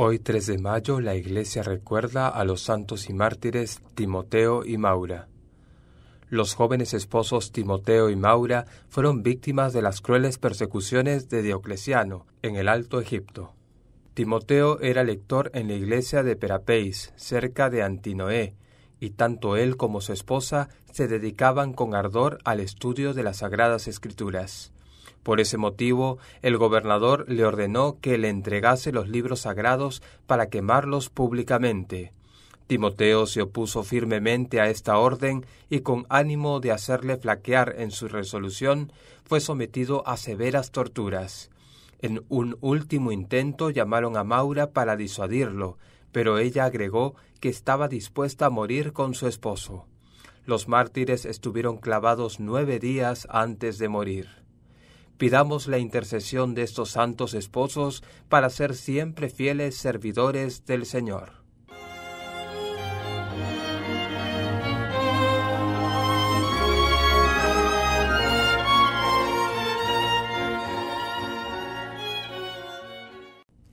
Hoy 3 de mayo la Iglesia recuerda a los santos y mártires Timoteo y Maura. Los jóvenes esposos Timoteo y Maura fueron víctimas de las crueles persecuciones de Diocleciano en el Alto Egipto. Timoteo era lector en la iglesia de Perapeis, cerca de Antinoé, y tanto él como su esposa se dedicaban con ardor al estudio de las Sagradas Escrituras. Por ese motivo, el gobernador le ordenó que le entregase los libros sagrados para quemarlos públicamente. Timoteo se opuso firmemente a esta orden y con ánimo de hacerle flaquear en su resolución, fue sometido a severas torturas. En un último intento llamaron a Maura para disuadirlo, pero ella agregó que estaba dispuesta a morir con su esposo. Los mártires estuvieron clavados nueve días antes de morir. Pidamos la intercesión de estos santos esposos para ser siempre fieles servidores del Señor.